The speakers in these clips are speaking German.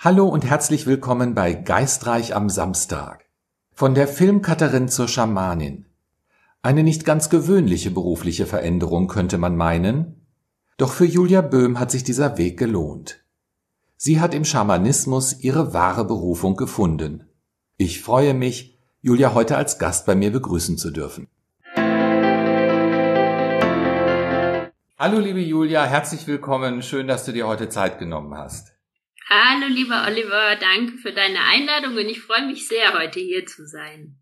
Hallo und herzlich willkommen bei Geistreich am Samstag. Von der Filmcutterin zur Schamanin. Eine nicht ganz gewöhnliche berufliche Veränderung könnte man meinen. Doch für Julia Böhm hat sich dieser Weg gelohnt. Sie hat im Schamanismus ihre wahre Berufung gefunden. Ich freue mich, Julia heute als Gast bei mir begrüßen zu dürfen. Hallo liebe Julia, herzlich willkommen. Schön, dass du dir heute Zeit genommen hast. Hallo, lieber Oliver, danke für deine Einladung und ich freue mich sehr, heute hier zu sein.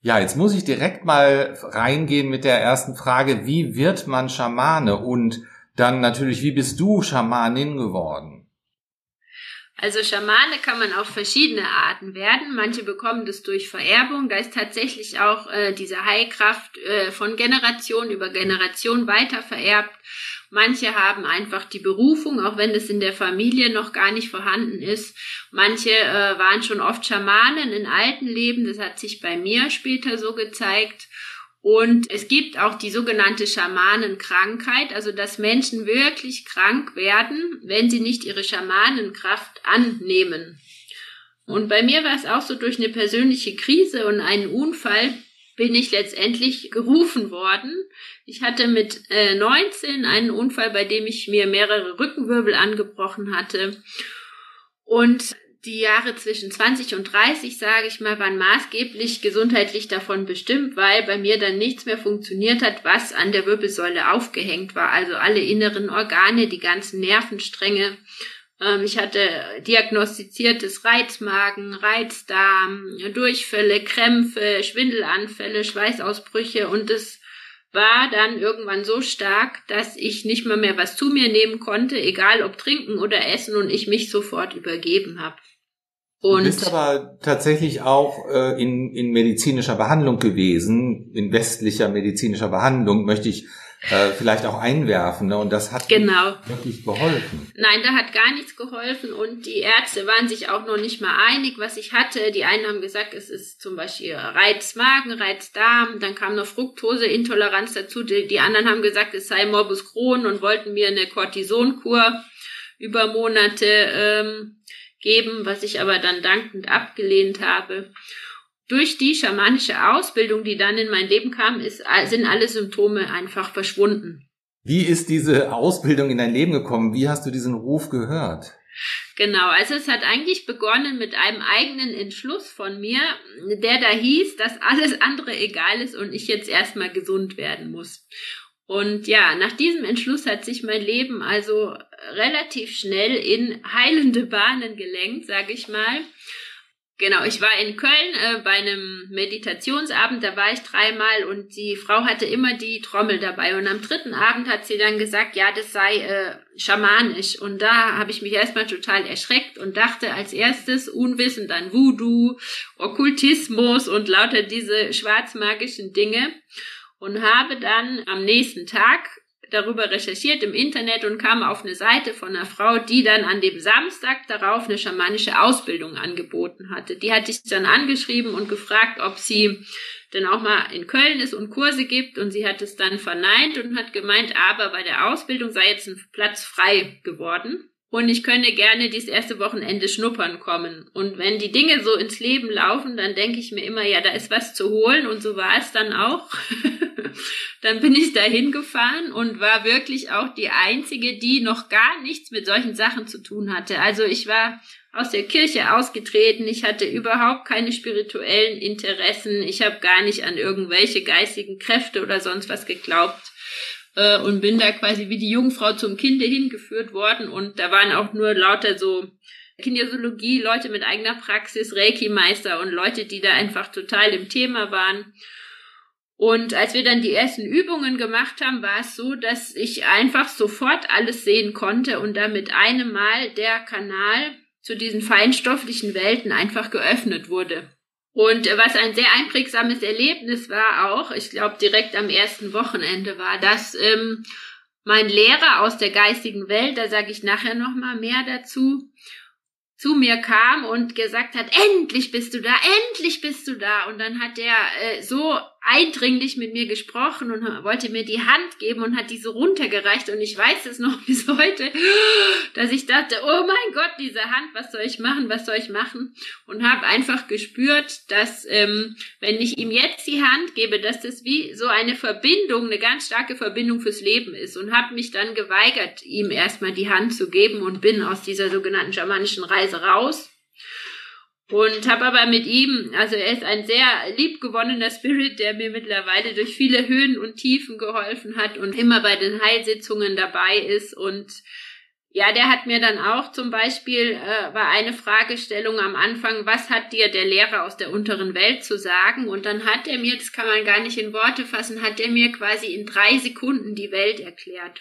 Ja, jetzt muss ich direkt mal reingehen mit der ersten Frage. Wie wird man Schamane? Und dann natürlich, wie bist du Schamanin geworden? Also Schamane kann man auf verschiedene Arten werden. Manche bekommen das durch Vererbung. Da ist tatsächlich auch äh, diese Heilkraft äh, von Generation über Generation weiter vererbt. Manche haben einfach die Berufung, auch wenn es in der Familie noch gar nicht vorhanden ist. Manche äh, waren schon oft Schamanen in alten Leben. Das hat sich bei mir später so gezeigt. Und es gibt auch die sogenannte Schamanenkrankheit, also dass Menschen wirklich krank werden, wenn sie nicht ihre Schamanenkraft annehmen. Und bei mir war es auch so durch eine persönliche Krise und einen Unfall bin ich letztendlich gerufen worden. Ich hatte mit äh, 19 einen Unfall, bei dem ich mir mehrere Rückenwirbel angebrochen hatte. Und die Jahre zwischen 20 und 30, sage ich mal, waren maßgeblich gesundheitlich davon bestimmt, weil bei mir dann nichts mehr funktioniert hat, was an der Wirbelsäule aufgehängt war. Also alle inneren Organe, die ganzen Nervenstränge. Ähm, ich hatte diagnostiziertes Reizmagen, Reizdarm, Durchfälle, Krämpfe, Schwindelanfälle, Schweißausbrüche und es war dann irgendwann so stark, dass ich nicht mal mehr was zu mir nehmen konnte, egal ob trinken oder essen und ich mich sofort übergeben habe. Und du bist aber tatsächlich auch äh, in, in medizinischer Behandlung gewesen, in westlicher medizinischer Behandlung, möchte ich äh, vielleicht auch einwerfen. Ne? Und das hat genau. wirklich geholfen. Nein, da hat gar nichts geholfen und die Ärzte waren sich auch noch nicht mal einig, was ich hatte. Die einen haben gesagt, es ist zum Beispiel Reizmagen, Reizdarm, dann kam noch Fructoseintoleranz dazu. Die, die anderen haben gesagt, es sei Morbus Crohn und wollten mir eine Cortisonkur über Monate ähm, geben, was ich aber dann dankend abgelehnt habe durch die schamanische Ausbildung, die dann in mein Leben kam, ist, sind alle Symptome einfach verschwunden. Wie ist diese Ausbildung in dein Leben gekommen? Wie hast du diesen Ruf gehört? Genau, also es hat eigentlich begonnen mit einem eigenen Entschluss von mir, der da hieß, dass alles andere egal ist und ich jetzt erstmal gesund werden muss. Und ja, nach diesem Entschluss hat sich mein Leben also relativ schnell in heilende Bahnen gelenkt, sage ich mal. Genau, ich war in Köln äh, bei einem Meditationsabend, da war ich dreimal und die Frau hatte immer die Trommel dabei. Und am dritten Abend hat sie dann gesagt, ja, das sei äh, schamanisch. Und da habe ich mich erstmal total erschreckt und dachte als erstes unwissend an Voodoo, Okkultismus und lauter diese schwarzmagischen Dinge. Und habe dann am nächsten Tag darüber recherchiert im Internet und kam auf eine Seite von einer Frau, die dann an dem Samstag darauf eine schamanische Ausbildung angeboten hatte. Die hatte ich dann angeschrieben und gefragt, ob sie denn auch mal in Köln ist und Kurse gibt und sie hat es dann verneint und hat gemeint, aber bei der Ausbildung sei jetzt ein Platz frei geworden und ich könne gerne dieses erste Wochenende schnuppern kommen. Und wenn die Dinge so ins Leben laufen, dann denke ich mir immer, ja, da ist was zu holen und so war es dann auch. dann bin ich da hingefahren und war wirklich auch die einzige, die noch gar nichts mit solchen Sachen zu tun hatte. Also ich war aus der Kirche ausgetreten, ich hatte überhaupt keine spirituellen Interessen, ich habe gar nicht an irgendwelche geistigen Kräfte oder sonst was geglaubt äh, und bin da quasi wie die Jungfrau zum Kinde hingeführt worden und da waren auch nur lauter so Kinesiologie, Leute mit eigener Praxis, Reiki-Meister und Leute, die da einfach total im Thema waren. Und als wir dann die ersten Übungen gemacht haben, war es so, dass ich einfach sofort alles sehen konnte und da mit einem Mal der Kanal zu diesen feinstofflichen Welten einfach geöffnet wurde. Und was ein sehr einprägsames Erlebnis war auch, ich glaube direkt am ersten Wochenende war, dass ähm, mein Lehrer aus der geistigen Welt, da sage ich nachher noch mal mehr dazu, zu mir kam und gesagt hat, endlich bist du da, endlich bist du da. Und dann hat er äh, so eindringlich mit mir gesprochen und wollte mir die Hand geben und hat diese runtergereicht. Und ich weiß es noch bis heute, dass ich dachte, oh mein Gott, diese Hand, was soll ich machen, was soll ich machen? Und habe einfach gespürt, dass ähm, wenn ich ihm jetzt die Hand gebe, dass das wie so eine Verbindung, eine ganz starke Verbindung fürs Leben ist. Und habe mich dann geweigert, ihm erstmal die Hand zu geben und bin aus dieser sogenannten schamanischen Reise raus und habe aber mit ihm, also er ist ein sehr liebgewonnener Spirit, der mir mittlerweile durch viele Höhen und Tiefen geholfen hat und immer bei den Heilsitzungen dabei ist. Und ja, der hat mir dann auch zum Beispiel, äh, war eine Fragestellung am Anfang, was hat dir der Lehrer aus der unteren Welt zu sagen? Und dann hat er mir, das kann man gar nicht in Worte fassen, hat er mir quasi in drei Sekunden die Welt erklärt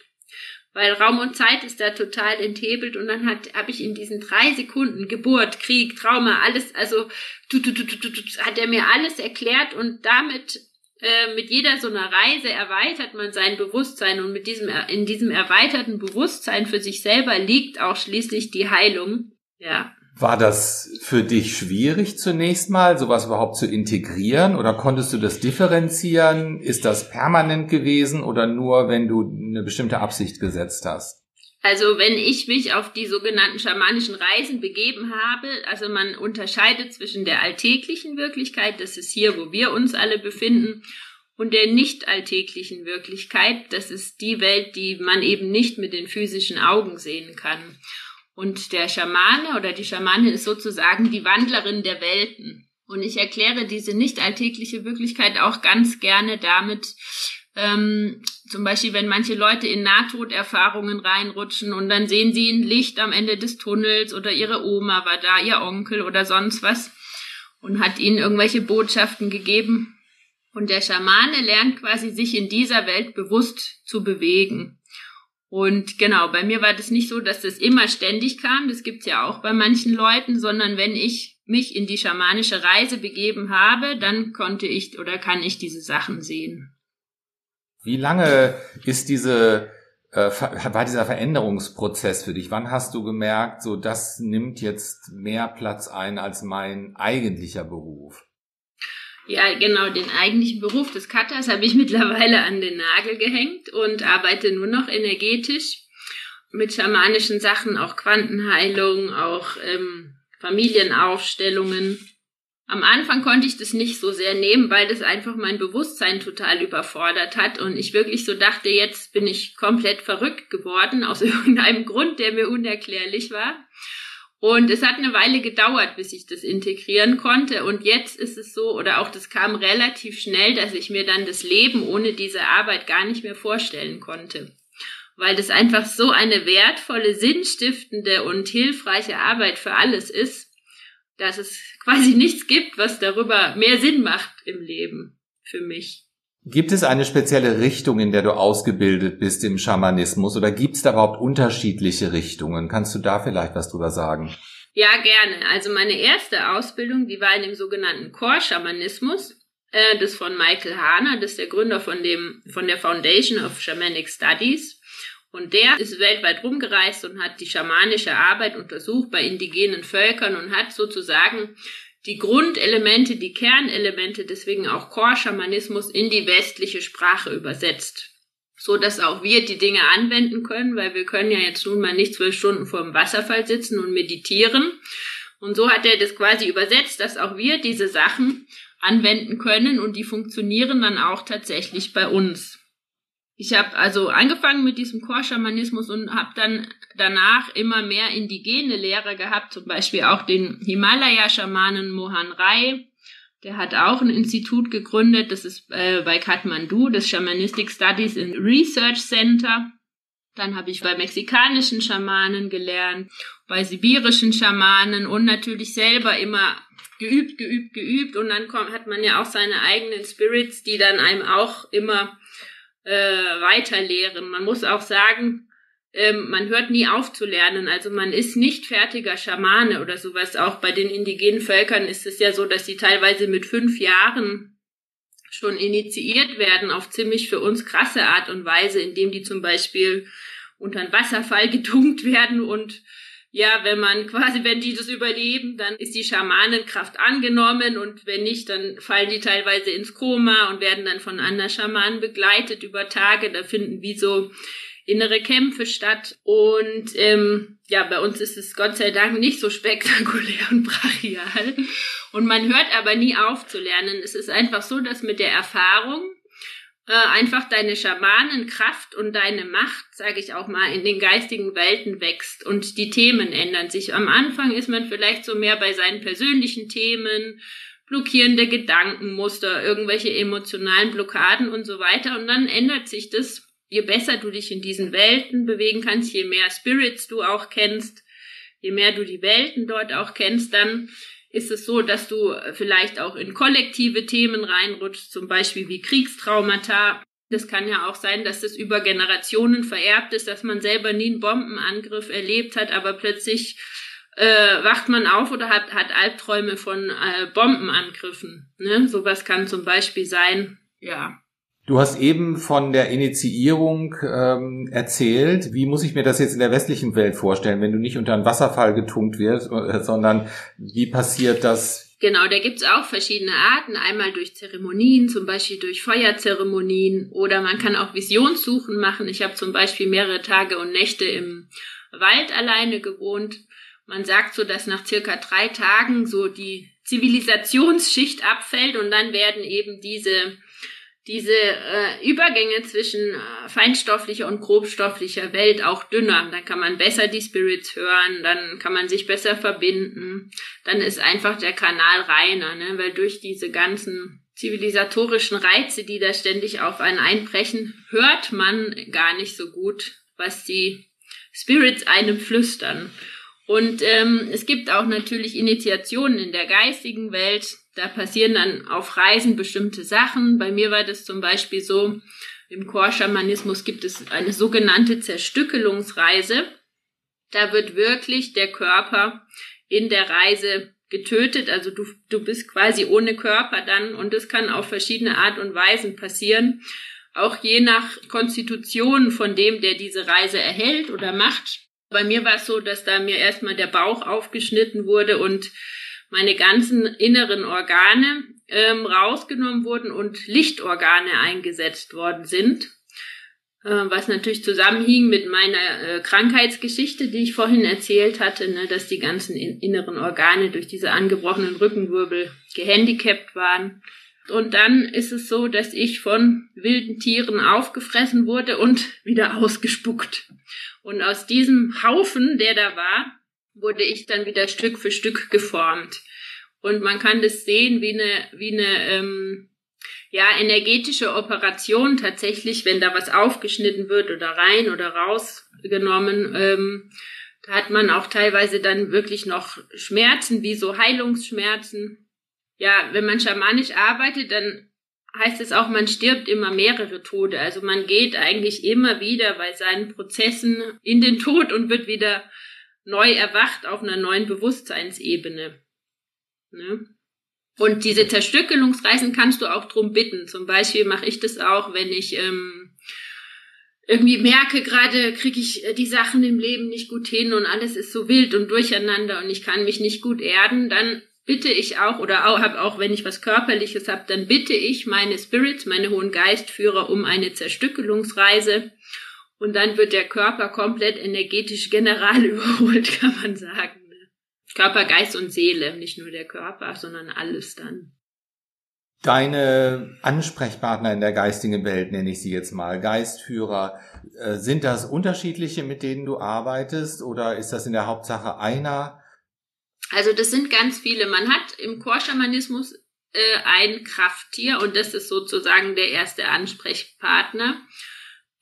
weil Raum und Zeit ist da total enthebelt und dann hat habe ich in diesen drei Sekunden Geburt, Krieg, Trauma, alles, also tu, tu, tu, tu, tu, hat er mir alles erklärt und damit äh, mit jeder so einer Reise erweitert man sein Bewusstsein und mit diesem in diesem erweiterten Bewusstsein für sich selber liegt auch schließlich die Heilung. Ja. War das für dich schwierig zunächst mal, sowas überhaupt zu integrieren oder konntest du das differenzieren? Ist das permanent gewesen oder nur, wenn du eine bestimmte Absicht gesetzt hast? Also wenn ich mich auf die sogenannten schamanischen Reisen begeben habe, also man unterscheidet zwischen der alltäglichen Wirklichkeit, das ist hier, wo wir uns alle befinden, und der nicht alltäglichen Wirklichkeit, das ist die Welt, die man eben nicht mit den physischen Augen sehen kann. Und der Schamane oder die Schamane ist sozusagen die Wandlerin der Welten. Und ich erkläre diese nicht alltägliche Wirklichkeit auch ganz gerne damit, ähm, zum Beispiel, wenn manche Leute in Nahtoderfahrungen reinrutschen und dann sehen sie ein Licht am Ende des Tunnels oder ihre Oma war da, ihr Onkel oder sonst was und hat ihnen irgendwelche Botschaften gegeben. Und der Schamane lernt quasi, sich in dieser Welt bewusst zu bewegen. Und genau, bei mir war das nicht so, dass das immer ständig kam, das gibt's ja auch bei manchen Leuten, sondern wenn ich mich in die schamanische Reise begeben habe, dann konnte ich oder kann ich diese Sachen sehen. Wie lange ist diese äh, war dieser Veränderungsprozess für dich? Wann hast du gemerkt, so das nimmt jetzt mehr Platz ein als mein eigentlicher Beruf? Ja, genau, den eigentlichen Beruf des Cutters habe ich mittlerweile an den Nagel gehängt und arbeite nur noch energetisch mit schamanischen Sachen, auch Quantenheilung, auch ähm, Familienaufstellungen. Am Anfang konnte ich das nicht so sehr nehmen, weil das einfach mein Bewusstsein total überfordert hat und ich wirklich so dachte, jetzt bin ich komplett verrückt geworden aus irgendeinem Grund, der mir unerklärlich war. Und es hat eine Weile gedauert, bis ich das integrieren konnte. Und jetzt ist es so, oder auch das kam relativ schnell, dass ich mir dann das Leben ohne diese Arbeit gar nicht mehr vorstellen konnte. Weil das einfach so eine wertvolle, sinnstiftende und hilfreiche Arbeit für alles ist, dass es quasi nichts gibt, was darüber mehr Sinn macht im Leben für mich. Gibt es eine spezielle Richtung, in der du ausgebildet bist im Schamanismus oder gibt es da überhaupt unterschiedliche Richtungen? Kannst du da vielleicht was drüber sagen? Ja, gerne. Also meine erste Ausbildung, die war in dem sogenannten Core-Schamanismus. Äh, das von Michael Hahner, das ist der Gründer von, dem, von der Foundation of Shamanic Studies. Und der ist weltweit rumgereist und hat die schamanische Arbeit untersucht bei indigenen Völkern und hat sozusagen die Grundelemente, die Kernelemente, deswegen auch Chor-Schamanismus in die westliche Sprache übersetzt. So dass auch wir die Dinge anwenden können, weil wir können ja jetzt nun mal nicht zwölf Stunden vor dem Wasserfall sitzen und meditieren. Und so hat er das quasi übersetzt, dass auch wir diese Sachen anwenden können und die funktionieren dann auch tatsächlich bei uns. Ich habe also angefangen mit diesem Chorschamanismus und habe dann danach immer mehr indigene Lehrer gehabt, zum Beispiel auch den Himalaya-Schamanen Mohan Rai. Der hat auch ein Institut gegründet, das ist äh, bei Kathmandu, das Shamanistic Studies and Research Center. Dann habe ich bei mexikanischen Schamanen gelernt, bei sibirischen Schamanen und natürlich selber immer geübt, geübt, geübt. Und dann kommt, hat man ja auch seine eigenen Spirits, die dann einem auch immer äh, weiterlehren. Man muss auch sagen, ähm, man hört nie auf zu lernen. Also man ist nicht fertiger Schamane oder sowas. Auch bei den indigenen Völkern ist es ja so, dass sie teilweise mit fünf Jahren schon initiiert werden auf ziemlich für uns krasse Art und Weise, indem die zum Beispiel unter einen Wasserfall gedunkt werden und ja, wenn man quasi, wenn die das überleben, dann ist die Schamanenkraft angenommen und wenn nicht, dann fallen die teilweise ins Koma und werden dann von anderen Schamanen begleitet über Tage. Da finden wie so innere Kämpfe statt. Und ähm, ja, bei uns ist es Gott sei Dank nicht so spektakulär und brachial. Und man hört aber nie auf zu lernen. Es ist einfach so, dass mit der Erfahrung äh, einfach deine Schamanenkraft und deine Macht, sage ich auch mal, in den geistigen Welten wächst und die Themen ändern sich. Am Anfang ist man vielleicht so mehr bei seinen persönlichen Themen, blockierende Gedankenmuster, irgendwelche emotionalen Blockaden und so weiter. Und dann ändert sich das je besser du dich in diesen Welten bewegen kannst, je mehr Spirits du auch kennst, je mehr du die Welten dort auch kennst, dann ist es so, dass du vielleicht auch in kollektive Themen reinrutschst, zum Beispiel wie Kriegstraumata. Das kann ja auch sein, dass das über Generationen vererbt ist, dass man selber nie einen Bombenangriff erlebt hat, aber plötzlich äh, wacht man auf oder hat, hat Albträume von äh, Bombenangriffen. Ne? Sowas kann zum Beispiel sein. Ja, Du hast eben von der Initiierung ähm, erzählt. Wie muss ich mir das jetzt in der westlichen Welt vorstellen, wenn du nicht unter einen Wasserfall getunkt wirst, äh, sondern wie passiert das? Genau, da gibt's auch verschiedene Arten. Einmal durch Zeremonien, zum Beispiel durch Feuerzeremonien oder man kann auch Visionssuchen machen. Ich habe zum Beispiel mehrere Tage und Nächte im Wald alleine gewohnt. Man sagt so, dass nach circa drei Tagen so die Zivilisationsschicht abfällt und dann werden eben diese diese äh, Übergänge zwischen äh, feinstofflicher und grobstofflicher Welt auch dünner. Dann kann man besser die Spirits hören, dann kann man sich besser verbinden. Dann ist einfach der Kanal reiner, ne? weil durch diese ganzen zivilisatorischen Reize, die da ständig auf einen einbrechen, hört man gar nicht so gut, was die Spirits einem flüstern. Und ähm, es gibt auch natürlich Initiationen in der geistigen Welt, da passieren dann auf Reisen bestimmte Sachen. Bei mir war das zum Beispiel so, im Chorschamanismus gibt es eine sogenannte Zerstückelungsreise. Da wird wirklich der Körper in der Reise getötet. Also du, du bist quasi ohne Körper dann und das kann auf verschiedene Art und Weisen passieren. Auch je nach Konstitution von dem, der diese Reise erhält oder macht. Bei mir war es so, dass da mir erstmal der Bauch aufgeschnitten wurde und meine ganzen inneren Organe ähm, rausgenommen wurden und Lichtorgane eingesetzt worden sind, äh, was natürlich zusammenhing mit meiner äh, Krankheitsgeschichte, die ich vorhin erzählt hatte, ne, dass die ganzen in inneren Organe durch diese angebrochenen Rückenwirbel gehandicapt waren. Und dann ist es so, dass ich von wilden Tieren aufgefressen wurde und wieder ausgespuckt. Und aus diesem Haufen, der da war, wurde ich dann wieder Stück für Stück geformt. Und man kann das sehen wie eine, wie eine ähm, ja, energetische Operation tatsächlich, wenn da was aufgeschnitten wird oder rein oder rausgenommen. Ähm, da hat man auch teilweise dann wirklich noch Schmerzen, wie so Heilungsschmerzen. Ja, wenn man schamanisch arbeitet, dann heißt es auch, man stirbt immer mehrere Tode. Also man geht eigentlich immer wieder bei seinen Prozessen in den Tod und wird wieder neu erwacht auf einer neuen Bewusstseinsebene. Ne? Und diese Zerstückelungsreisen kannst du auch drum bitten. Zum Beispiel mache ich das auch, wenn ich ähm, irgendwie merke, gerade kriege ich äh, die Sachen im Leben nicht gut hin und alles ist so wild und durcheinander und ich kann mich nicht gut erden, dann bitte ich auch oder auch, hab auch wenn ich was körperliches habe, dann bitte ich meine Spirits, meine hohen Geistführer um eine Zerstückelungsreise und dann wird der Körper komplett energetisch general überholt, kann man sagen. Ne? Körper, Geist und Seele, nicht nur der Körper, sondern alles dann. Deine Ansprechpartner in der geistigen Welt, nenne ich sie jetzt mal, Geistführer, äh, sind das unterschiedliche, mit denen du arbeitest oder ist das in der Hauptsache einer? Also das sind ganz viele. Man hat im Chorschamanismus äh, ein Krafttier und das ist sozusagen der erste Ansprechpartner.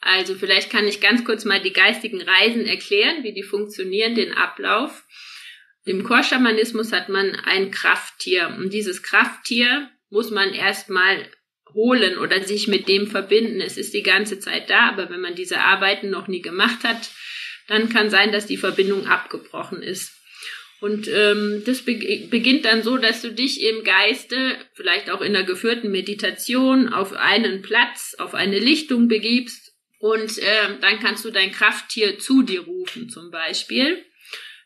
Also vielleicht kann ich ganz kurz mal die geistigen Reisen erklären, wie die funktionieren, den Ablauf. Im Chorschamanismus hat man ein Krafttier und dieses Krafttier muss man erstmal holen oder sich mit dem verbinden. Es ist die ganze Zeit da, aber wenn man diese Arbeiten noch nie gemacht hat, dann kann sein, dass die Verbindung abgebrochen ist. Und ähm, das be beginnt dann so, dass du dich im Geiste, vielleicht auch in der geführten Meditation, auf einen Platz, auf eine Lichtung begibst und äh, dann kannst du dein Krafttier zu dir rufen zum Beispiel.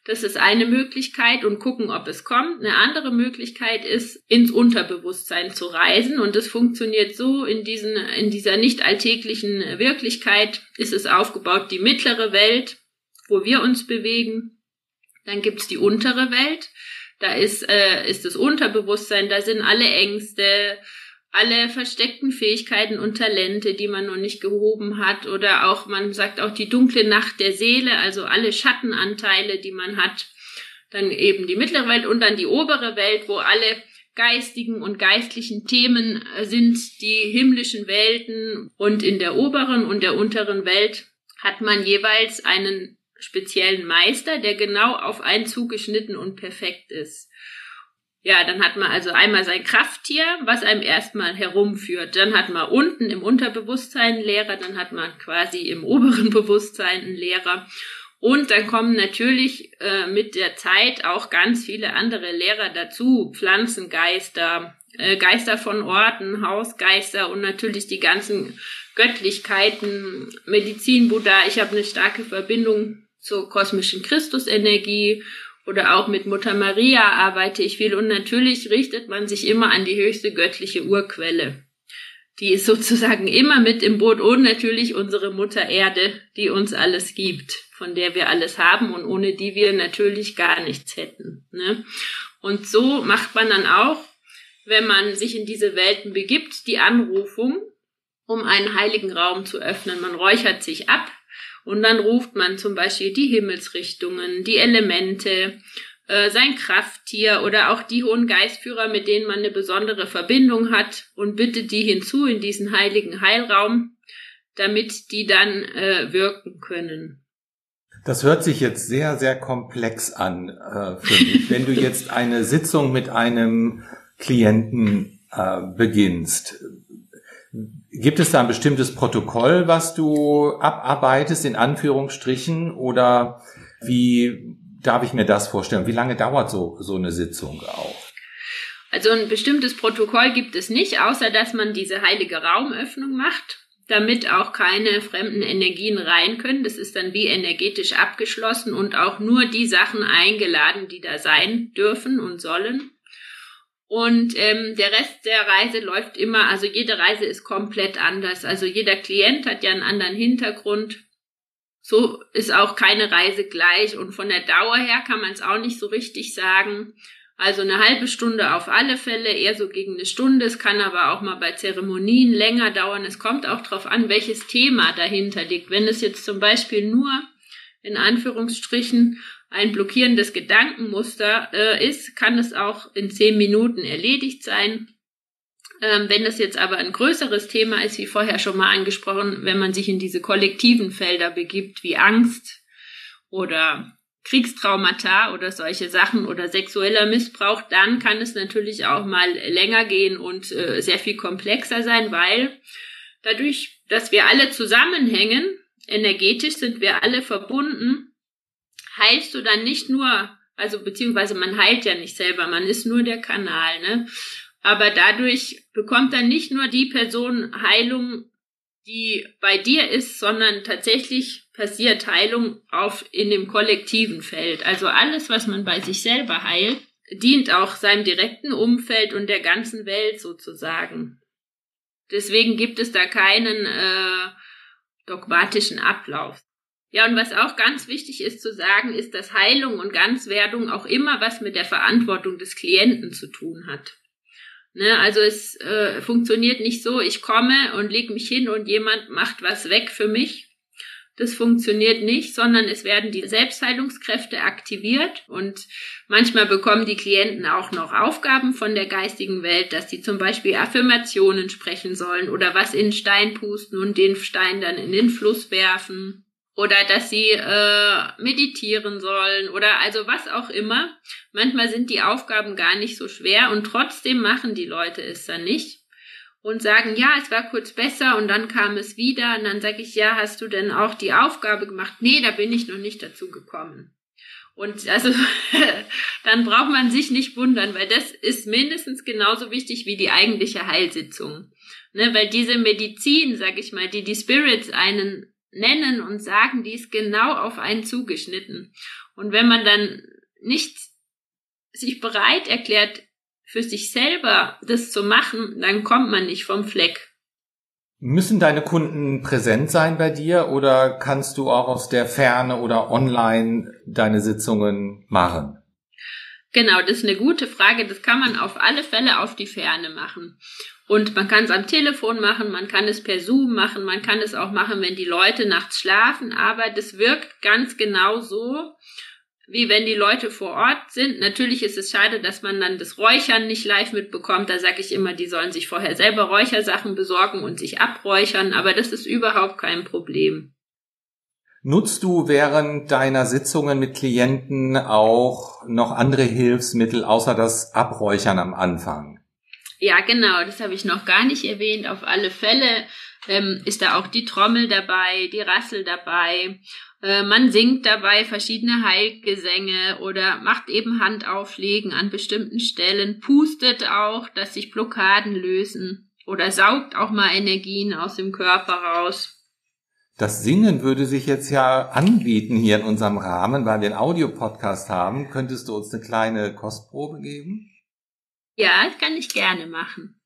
Das ist eine Möglichkeit und gucken, ob es kommt. Eine andere Möglichkeit ist, ins Unterbewusstsein zu reisen. Und das funktioniert so, in, diesen, in dieser nicht alltäglichen Wirklichkeit ist es aufgebaut, die mittlere Welt, wo wir uns bewegen. Dann gibt's die untere Welt. Da ist, äh, ist das Unterbewusstsein, da sind alle Ängste, alle versteckten Fähigkeiten und Talente, die man noch nicht gehoben hat, oder auch, man sagt auch die dunkle Nacht der Seele, also alle Schattenanteile, die man hat, dann eben die mittlere Welt und dann die obere Welt, wo alle geistigen und geistlichen Themen äh, sind, die himmlischen Welten. Und in der oberen und der unteren Welt hat man jeweils einen speziellen Meister, der genau auf einen zugeschnitten und perfekt ist. Ja, dann hat man also einmal sein Krafttier, was einem erstmal herumführt. Dann hat man unten im Unterbewusstsein einen Lehrer, dann hat man quasi im oberen Bewusstsein einen Lehrer. Und dann kommen natürlich äh, mit der Zeit auch ganz viele andere Lehrer dazu. Pflanzengeister, äh, Geister von Orten, Hausgeister und natürlich die ganzen Göttlichkeiten, Medizin, Buddha. Ich habe eine starke Verbindung zur kosmischen Christusenergie oder auch mit Mutter Maria arbeite ich viel und natürlich richtet man sich immer an die höchste göttliche Urquelle. Die ist sozusagen immer mit im Boot und natürlich unsere Mutter Erde, die uns alles gibt, von der wir alles haben und ohne die wir natürlich gar nichts hätten. Ne? Und so macht man dann auch, wenn man sich in diese Welten begibt, die Anrufung, um einen heiligen Raum zu öffnen. Man räuchert sich ab, und dann ruft man zum Beispiel die Himmelsrichtungen, die Elemente, äh, sein Krafttier oder auch die hohen Geistführer, mit denen man eine besondere Verbindung hat und bittet die hinzu in diesen heiligen Heilraum, damit die dann äh, wirken können. Das hört sich jetzt sehr, sehr komplex an äh, für mich. Wenn du jetzt eine Sitzung mit einem Klienten äh, beginnst, Gibt es da ein bestimmtes Protokoll, was du abarbeitest, in Anführungsstrichen, oder wie darf ich mir das vorstellen? Wie lange dauert so, so eine Sitzung auch? Also ein bestimmtes Protokoll gibt es nicht, außer dass man diese heilige Raumöffnung macht, damit auch keine fremden Energien rein können. Das ist dann wie energetisch abgeschlossen und auch nur die Sachen eingeladen, die da sein dürfen und sollen. Und ähm, der Rest der Reise läuft immer, also jede Reise ist komplett anders. Also jeder Klient hat ja einen anderen Hintergrund. So ist auch keine Reise gleich. Und von der Dauer her kann man es auch nicht so richtig sagen. Also eine halbe Stunde auf alle Fälle, eher so gegen eine Stunde. Es kann aber auch mal bei Zeremonien länger dauern. Es kommt auch darauf an, welches Thema dahinter liegt. Wenn es jetzt zum Beispiel nur in Anführungsstrichen ein blockierendes Gedankenmuster äh, ist, kann es auch in zehn Minuten erledigt sein. Ähm, wenn das jetzt aber ein größeres Thema ist, wie vorher schon mal angesprochen, wenn man sich in diese kollektiven Felder begibt, wie Angst oder Kriegstraumata oder solche Sachen oder sexueller Missbrauch, dann kann es natürlich auch mal länger gehen und äh, sehr viel komplexer sein, weil dadurch, dass wir alle zusammenhängen, energetisch sind wir alle verbunden, heilst du dann nicht nur, also beziehungsweise man heilt ja nicht selber, man ist nur der Kanal, ne? Aber dadurch bekommt dann nicht nur die Person Heilung, die bei dir ist, sondern tatsächlich passiert Heilung auf in dem kollektiven Feld. Also alles, was man bei sich selber heilt, dient auch seinem direkten Umfeld und der ganzen Welt sozusagen. Deswegen gibt es da keinen äh, dogmatischen Ablauf. Ja, und was auch ganz wichtig ist zu sagen, ist, dass Heilung und Ganzwerdung auch immer was mit der Verantwortung des Klienten zu tun hat. Ne, also es äh, funktioniert nicht so, ich komme und leg mich hin und jemand macht was weg für mich. Das funktioniert nicht, sondern es werden die Selbstheilungskräfte aktiviert und manchmal bekommen die Klienten auch noch Aufgaben von der geistigen Welt, dass sie zum Beispiel Affirmationen sprechen sollen oder was in Stein pusten und den Stein dann in den Fluss werfen oder dass sie äh, meditieren sollen oder also was auch immer. Manchmal sind die Aufgaben gar nicht so schwer und trotzdem machen die Leute es dann nicht und sagen, ja, es war kurz besser und dann kam es wieder und dann sage ich, ja, hast du denn auch die Aufgabe gemacht? Nee, da bin ich noch nicht dazu gekommen. Und also dann braucht man sich nicht wundern, weil das ist mindestens genauso wichtig wie die eigentliche Heilsitzung. Ne, weil diese Medizin, sag ich mal, die die Spirits einen nennen und sagen, die ist genau auf einen zugeschnitten. Und wenn man dann nicht sich bereit erklärt, für sich selber das zu machen, dann kommt man nicht vom Fleck. Müssen deine Kunden präsent sein bei dir oder kannst du auch aus der Ferne oder online deine Sitzungen machen? Genau, das ist eine gute Frage. Das kann man auf alle Fälle auf die Ferne machen. Und man kann es am Telefon machen, man kann es per Zoom machen, man kann es auch machen, wenn die Leute nachts schlafen, aber das wirkt ganz genau so, wie wenn die Leute vor Ort sind. Natürlich ist es schade, dass man dann das Räuchern nicht live mitbekommt. Da sage ich immer, die sollen sich vorher selber Räuchersachen besorgen und sich abräuchern, aber das ist überhaupt kein Problem. Nutzt du während deiner Sitzungen mit Klienten auch noch andere Hilfsmittel außer das Abräuchern am Anfang? Ja, genau, das habe ich noch gar nicht erwähnt. Auf alle Fälle ähm, ist da auch die Trommel dabei, die Rassel dabei. Äh, man singt dabei verschiedene Heilgesänge oder macht eben Handauflegen an bestimmten Stellen, pustet auch, dass sich Blockaden lösen oder saugt auch mal Energien aus dem Körper raus. Das Singen würde sich jetzt ja anbieten hier in unserem Rahmen, weil wir einen Audiopodcast haben. Könntest du uns eine kleine Kostprobe geben? Ja, das kann ich gerne machen.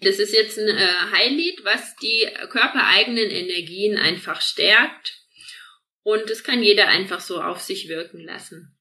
Das ist jetzt ein äh, Heillied, was die körpereigenen Energien einfach stärkt. Und das kann jeder einfach so auf sich wirken lassen.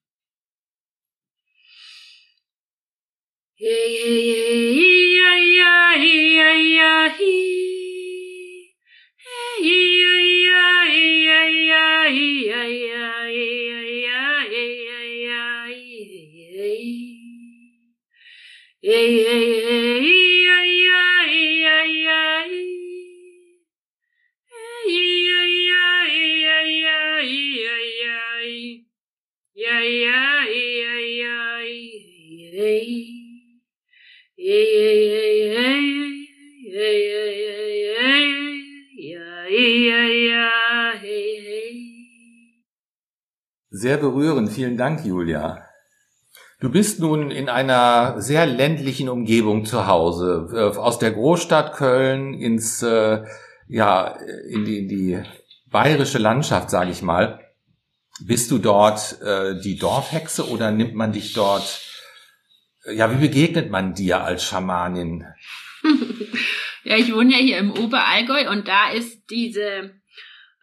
Sehr berührend. Vielen Dank, Julia. Du bist nun in einer sehr ländlichen Umgebung zu Hause, äh, aus der Großstadt Köln ins, äh, ja, in die, in die bayerische Landschaft, sage ich mal. Bist du dort äh, die Dorfhexe oder nimmt man dich dort, äh, ja, wie begegnet man dir als Schamanin? ja, ich wohne ja hier im Oberallgäu und da ist diese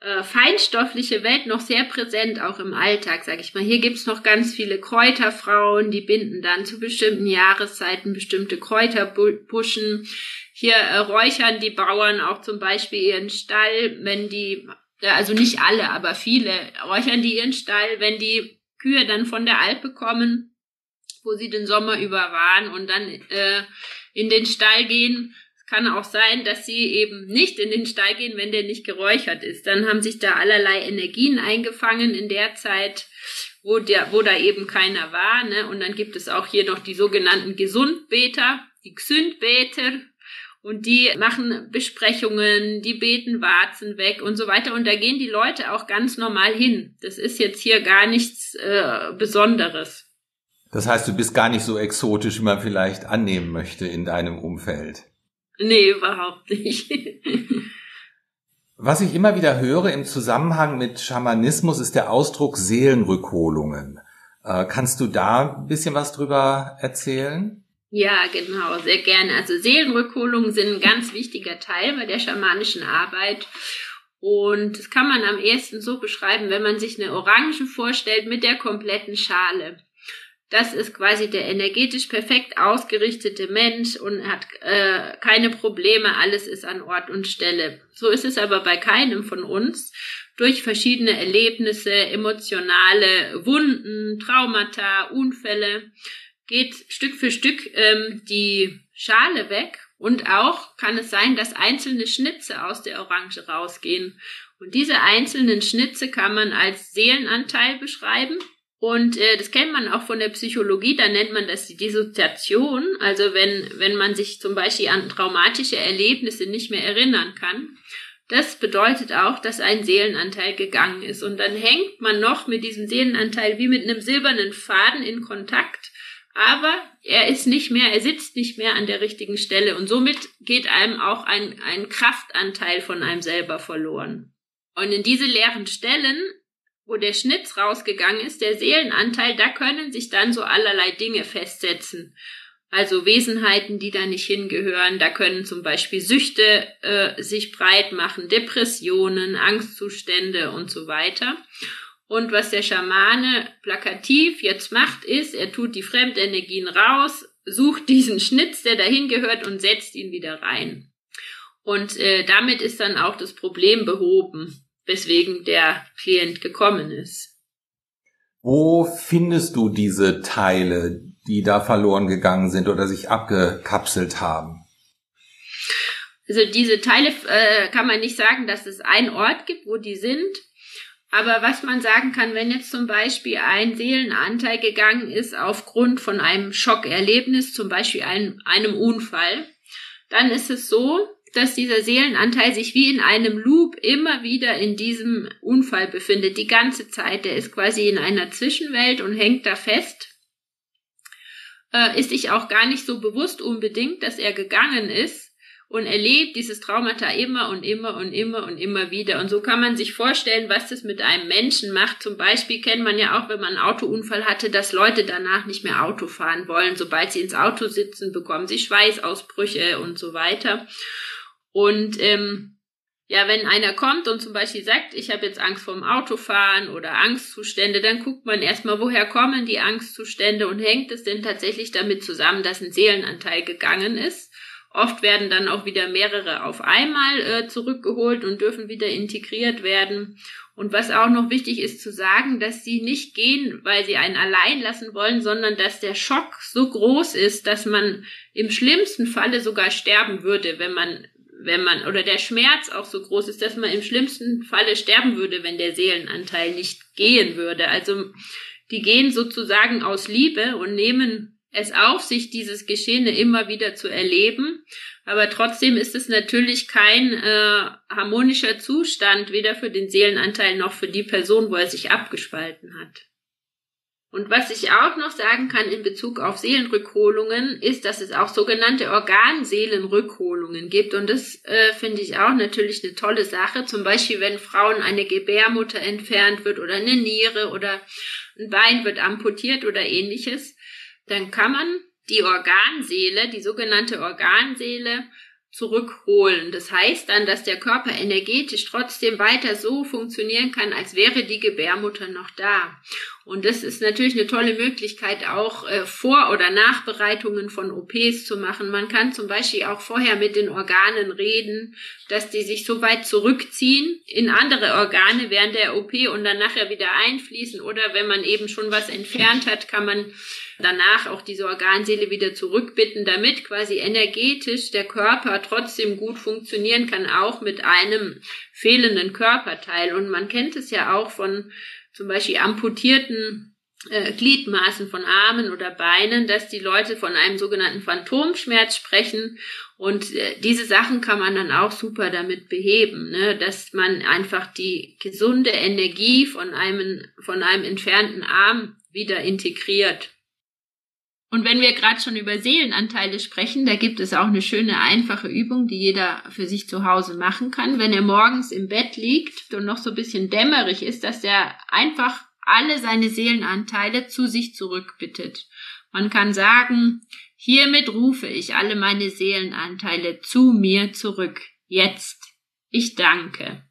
äh, feinstoffliche Welt noch sehr präsent, auch im Alltag, sag ich mal. Hier gibt's noch ganz viele Kräuterfrauen, die binden dann zu bestimmten Jahreszeiten bestimmte Kräuterbuschen. Hier äh, räuchern die Bauern auch zum Beispiel ihren Stall, wenn die, also nicht alle, aber viele, räuchern die ihren Stall, wenn die Kühe dann von der Alpe kommen, wo sie den Sommer über waren und dann äh, in den Stall gehen kann auch sein, dass sie eben nicht in den Stall gehen, wenn der nicht geräuchert ist. Dann haben sich da allerlei Energien eingefangen in der Zeit, wo der, wo da eben keiner war. Ne? Und dann gibt es auch hier noch die sogenannten Gesundbeter, die Gsündbeter. Und die machen Besprechungen, die beten Warzen weg und so weiter. Und da gehen die Leute auch ganz normal hin. Das ist jetzt hier gar nichts äh, Besonderes. Das heißt, du bist gar nicht so exotisch, wie man vielleicht annehmen möchte in deinem Umfeld. Nee, überhaupt nicht. Was ich immer wieder höre im Zusammenhang mit Schamanismus ist der Ausdruck Seelenrückholungen. Äh, kannst du da ein bisschen was drüber erzählen? Ja, genau, sehr gerne. Also Seelenrückholungen sind ein ganz wichtiger Teil bei der schamanischen Arbeit. Und das kann man am ehesten so beschreiben, wenn man sich eine Orange vorstellt mit der kompletten Schale. Das ist quasi der energetisch perfekt ausgerichtete Mensch und hat äh, keine Probleme, alles ist an Ort und Stelle. So ist es aber bei keinem von uns. Durch verschiedene Erlebnisse, emotionale Wunden, Traumata, Unfälle geht Stück für Stück ähm, die Schale weg und auch kann es sein, dass einzelne Schnitze aus der Orange rausgehen. Und diese einzelnen Schnitze kann man als Seelenanteil beschreiben. Und äh, das kennt man auch von der Psychologie, da nennt man das die Dissoziation. Also wenn, wenn man sich zum Beispiel an traumatische Erlebnisse nicht mehr erinnern kann. Das bedeutet auch, dass ein Seelenanteil gegangen ist. Und dann hängt man noch mit diesem Seelenanteil wie mit einem silbernen Faden in Kontakt. Aber er ist nicht mehr, er sitzt nicht mehr an der richtigen Stelle. Und somit geht einem auch ein, ein Kraftanteil von einem selber verloren. Und in diese leeren Stellen, wo der Schnitz rausgegangen ist, der Seelenanteil, da können sich dann so allerlei Dinge festsetzen. Also Wesenheiten, die da nicht hingehören. Da können zum Beispiel Süchte äh, sich breit machen, Depressionen, Angstzustände und so weiter. Und was der Schamane plakativ jetzt macht, ist, er tut die Fremdenergien raus, sucht diesen Schnitz, der dahin gehört, und setzt ihn wieder rein. Und äh, damit ist dann auch das Problem behoben, weswegen der Klient gekommen ist. Wo findest du diese Teile, die da verloren gegangen sind oder sich abgekapselt haben? Also diese Teile äh, kann man nicht sagen, dass es einen Ort gibt, wo die sind. Aber was man sagen kann, wenn jetzt zum Beispiel ein Seelenanteil gegangen ist aufgrund von einem Schockerlebnis, zum Beispiel einem, einem Unfall, dann ist es so, dass dieser Seelenanteil sich wie in einem Loop immer wieder in diesem Unfall befindet, die ganze Zeit. Der ist quasi in einer Zwischenwelt und hängt da fest äh, ist sich auch gar nicht so bewusst unbedingt, dass er gegangen ist und erlebt dieses Traumata immer und immer und immer und immer wieder. Und so kann man sich vorstellen, was das mit einem Menschen macht. Zum Beispiel kennt man ja auch, wenn man einen Autounfall hatte, dass Leute danach nicht mehr Auto fahren wollen. Sobald sie ins Auto sitzen, bekommen sie Schweißausbrüche und so weiter. Und ähm, ja, wenn einer kommt und zum Beispiel sagt, ich habe jetzt Angst vorm Autofahren oder Angstzustände, dann guckt man erstmal, woher kommen die Angstzustände und hängt es denn tatsächlich damit zusammen, dass ein Seelenanteil gegangen ist. Oft werden dann auch wieder mehrere auf einmal äh, zurückgeholt und dürfen wieder integriert werden. Und was auch noch wichtig ist zu sagen, dass sie nicht gehen, weil sie einen allein lassen wollen, sondern dass der Schock so groß ist, dass man im schlimmsten Falle sogar sterben würde, wenn man wenn man, oder der Schmerz auch so groß ist, dass man im schlimmsten Falle sterben würde, wenn der Seelenanteil nicht gehen würde. Also die gehen sozusagen aus Liebe und nehmen es auf sich, dieses Geschehene immer wieder zu erleben. Aber trotzdem ist es natürlich kein äh, harmonischer Zustand, weder für den Seelenanteil noch für die Person, wo er sich abgespalten hat. Und was ich auch noch sagen kann in Bezug auf Seelenrückholungen, ist, dass es auch sogenannte Organseelenrückholungen gibt. Und das äh, finde ich auch natürlich eine tolle Sache. Zum Beispiel, wenn Frauen eine Gebärmutter entfernt wird oder eine Niere oder ein Bein wird amputiert oder ähnliches, dann kann man die Organseele, die sogenannte Organseele, zurückholen. Das heißt dann, dass der Körper energetisch trotzdem weiter so funktionieren kann, als wäre die Gebärmutter noch da. Und das ist natürlich eine tolle Möglichkeit, auch äh, Vor- oder Nachbereitungen von OPs zu machen. Man kann zum Beispiel auch vorher mit den Organen reden, dass die sich so weit zurückziehen in andere Organe während der OP und dann nachher wieder einfließen. Oder wenn man eben schon was entfernt hat, kann man danach auch diese Organseele wieder zurückbitten, damit quasi energetisch der Körper trotzdem gut funktionieren kann, auch mit einem fehlenden Körperteil. Und man kennt es ja auch von zum Beispiel amputierten äh, Gliedmaßen von Armen oder Beinen, dass die Leute von einem sogenannten Phantomschmerz sprechen. Und äh, diese Sachen kann man dann auch super damit beheben, ne? dass man einfach die gesunde Energie von einem, von einem entfernten Arm wieder integriert. Und wenn wir gerade schon über Seelenanteile sprechen, da gibt es auch eine schöne, einfache Übung, die jeder für sich zu Hause machen kann. Wenn er morgens im Bett liegt und noch so ein bisschen dämmerig ist, dass er einfach alle seine Seelenanteile zu sich zurückbittet. Man kann sagen, hiermit rufe ich alle meine Seelenanteile zu mir zurück. Jetzt. Ich danke.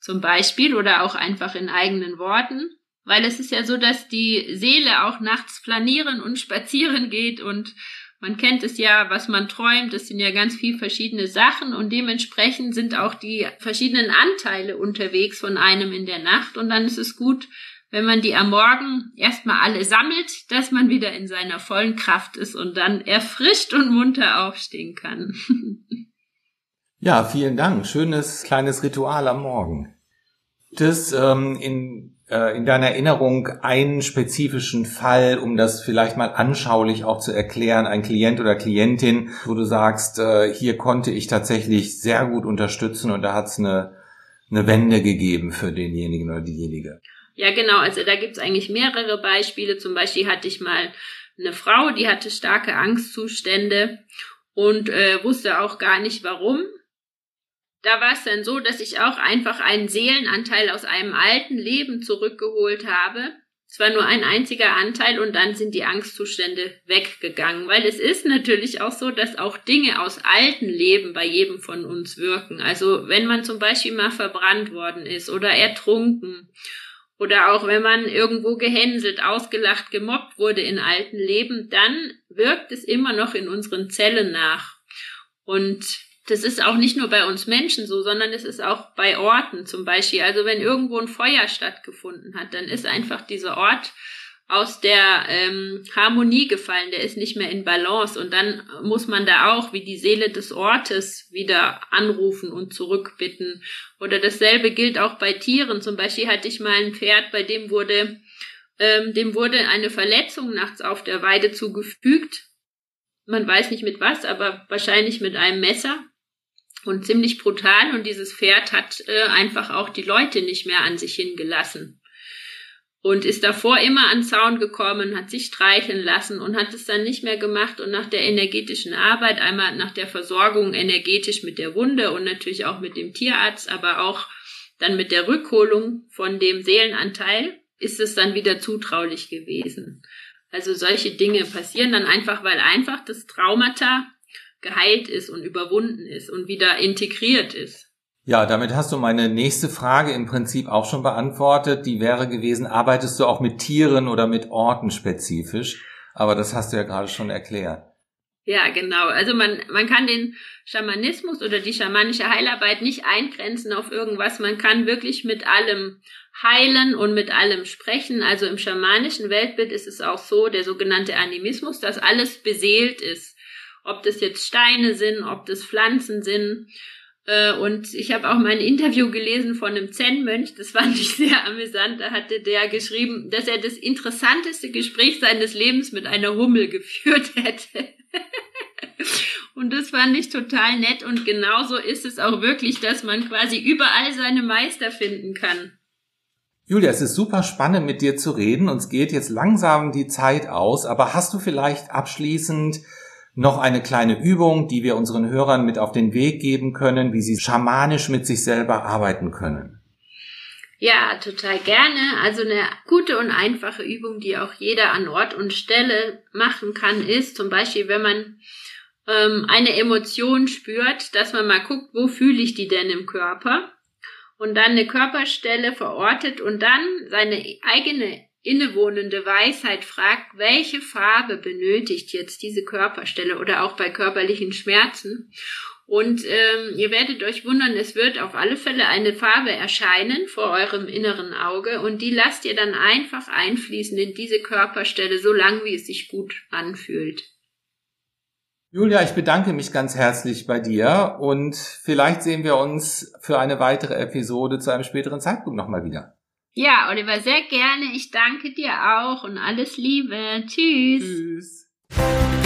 Zum Beispiel oder auch einfach in eigenen Worten. Weil es ist ja so, dass die Seele auch nachts planieren und spazieren geht und man kennt es ja, was man träumt, das sind ja ganz viel verschiedene Sachen und dementsprechend sind auch die verschiedenen Anteile unterwegs von einem in der Nacht und dann ist es gut, wenn man die am Morgen erstmal alle sammelt, dass man wieder in seiner vollen Kraft ist und dann erfrischt und munter aufstehen kann. ja, vielen Dank. Schönes kleines Ritual am Morgen. Das ähm, in äh, in deiner Erinnerung einen spezifischen Fall, um das vielleicht mal anschaulich auch zu erklären, ein Klient oder Klientin, wo du sagst, äh, hier konnte ich tatsächlich sehr gut unterstützen und da hat es eine, eine Wende gegeben für denjenigen oder diejenige? Ja, genau. Also da gibt's eigentlich mehrere Beispiele. Zum Beispiel hatte ich mal eine Frau, die hatte starke Angstzustände und äh, wusste auch gar nicht warum da war es dann so, dass ich auch einfach einen Seelenanteil aus einem alten Leben zurückgeholt habe. Es war nur ein einziger Anteil und dann sind die Angstzustände weggegangen, weil es ist natürlich auch so, dass auch Dinge aus alten Leben bei jedem von uns wirken. Also wenn man zum Beispiel mal verbrannt worden ist oder ertrunken oder auch wenn man irgendwo gehänselt, ausgelacht, gemobbt wurde in alten Leben, dann wirkt es immer noch in unseren Zellen nach. Und das ist auch nicht nur bei uns Menschen so, sondern es ist auch bei Orten zum Beispiel. Also wenn irgendwo ein Feuer stattgefunden hat, dann ist einfach dieser Ort aus der ähm, Harmonie gefallen, der ist nicht mehr in Balance und dann muss man da auch wie die Seele des Ortes wieder anrufen und zurückbitten. Oder dasselbe gilt auch bei Tieren. Zum Beispiel hatte ich mal ein Pferd, bei dem wurde, ähm, dem wurde eine Verletzung nachts auf der Weide zugefügt. Man weiß nicht mit was, aber wahrscheinlich mit einem Messer und ziemlich brutal. Und dieses Pferd hat äh, einfach auch die Leute nicht mehr an sich hingelassen. Und ist davor immer an Zaun gekommen, hat sich streicheln lassen und hat es dann nicht mehr gemacht. Und nach der energetischen Arbeit, einmal nach der Versorgung energetisch mit der Wunde und natürlich auch mit dem Tierarzt, aber auch dann mit der Rückholung von dem Seelenanteil ist es dann wieder zutraulich gewesen. Also solche Dinge passieren dann einfach, weil einfach das Traumata geheilt ist und überwunden ist und wieder integriert ist. Ja, damit hast du meine nächste Frage im Prinzip auch schon beantwortet. Die wäre gewesen, arbeitest du auch mit Tieren oder mit Orten spezifisch? Aber das hast du ja gerade schon erklärt. Ja, genau. Also man, man kann den Schamanismus oder die schamanische Heilarbeit nicht eingrenzen auf irgendwas. Man kann wirklich mit allem heilen und mit allem sprechen. Also im schamanischen Weltbild ist es auch so, der sogenannte Animismus, dass alles beseelt ist ob das jetzt Steine sind, ob das Pflanzen sind. Äh, und ich habe auch mal ein Interview gelesen von einem Zen-Mönch, das fand ich sehr amüsant. Da hatte der geschrieben, dass er das interessanteste Gespräch seines Lebens mit einer Hummel geführt hätte. und das fand ich total nett. Und genauso ist es auch wirklich, dass man quasi überall seine Meister finden kann. Julia, es ist super spannend mit dir zu reden. Uns geht jetzt langsam die Zeit aus, aber hast du vielleicht abschließend noch eine kleine Übung, die wir unseren Hörern mit auf den Weg geben können, wie sie schamanisch mit sich selber arbeiten können. Ja, total gerne. Also eine gute und einfache Übung, die auch jeder an Ort und Stelle machen kann, ist zum Beispiel, wenn man ähm, eine Emotion spürt, dass man mal guckt, wo fühle ich die denn im Körper und dann eine Körperstelle verortet und dann seine eigene innewohnende Weisheit fragt, welche Farbe benötigt jetzt diese Körperstelle oder auch bei körperlichen Schmerzen. Und ähm, ihr werdet euch wundern, es wird auf alle Fälle eine Farbe erscheinen vor eurem inneren Auge und die lasst ihr dann einfach einfließen in diese Körperstelle, so lange wie es sich gut anfühlt. Julia, ich bedanke mich ganz herzlich bei dir und vielleicht sehen wir uns für eine weitere Episode zu einem späteren Zeitpunkt nochmal wieder. Ja, Oliver, sehr gerne. Ich danke dir auch und alles Liebe. Tschüss. Tschüss.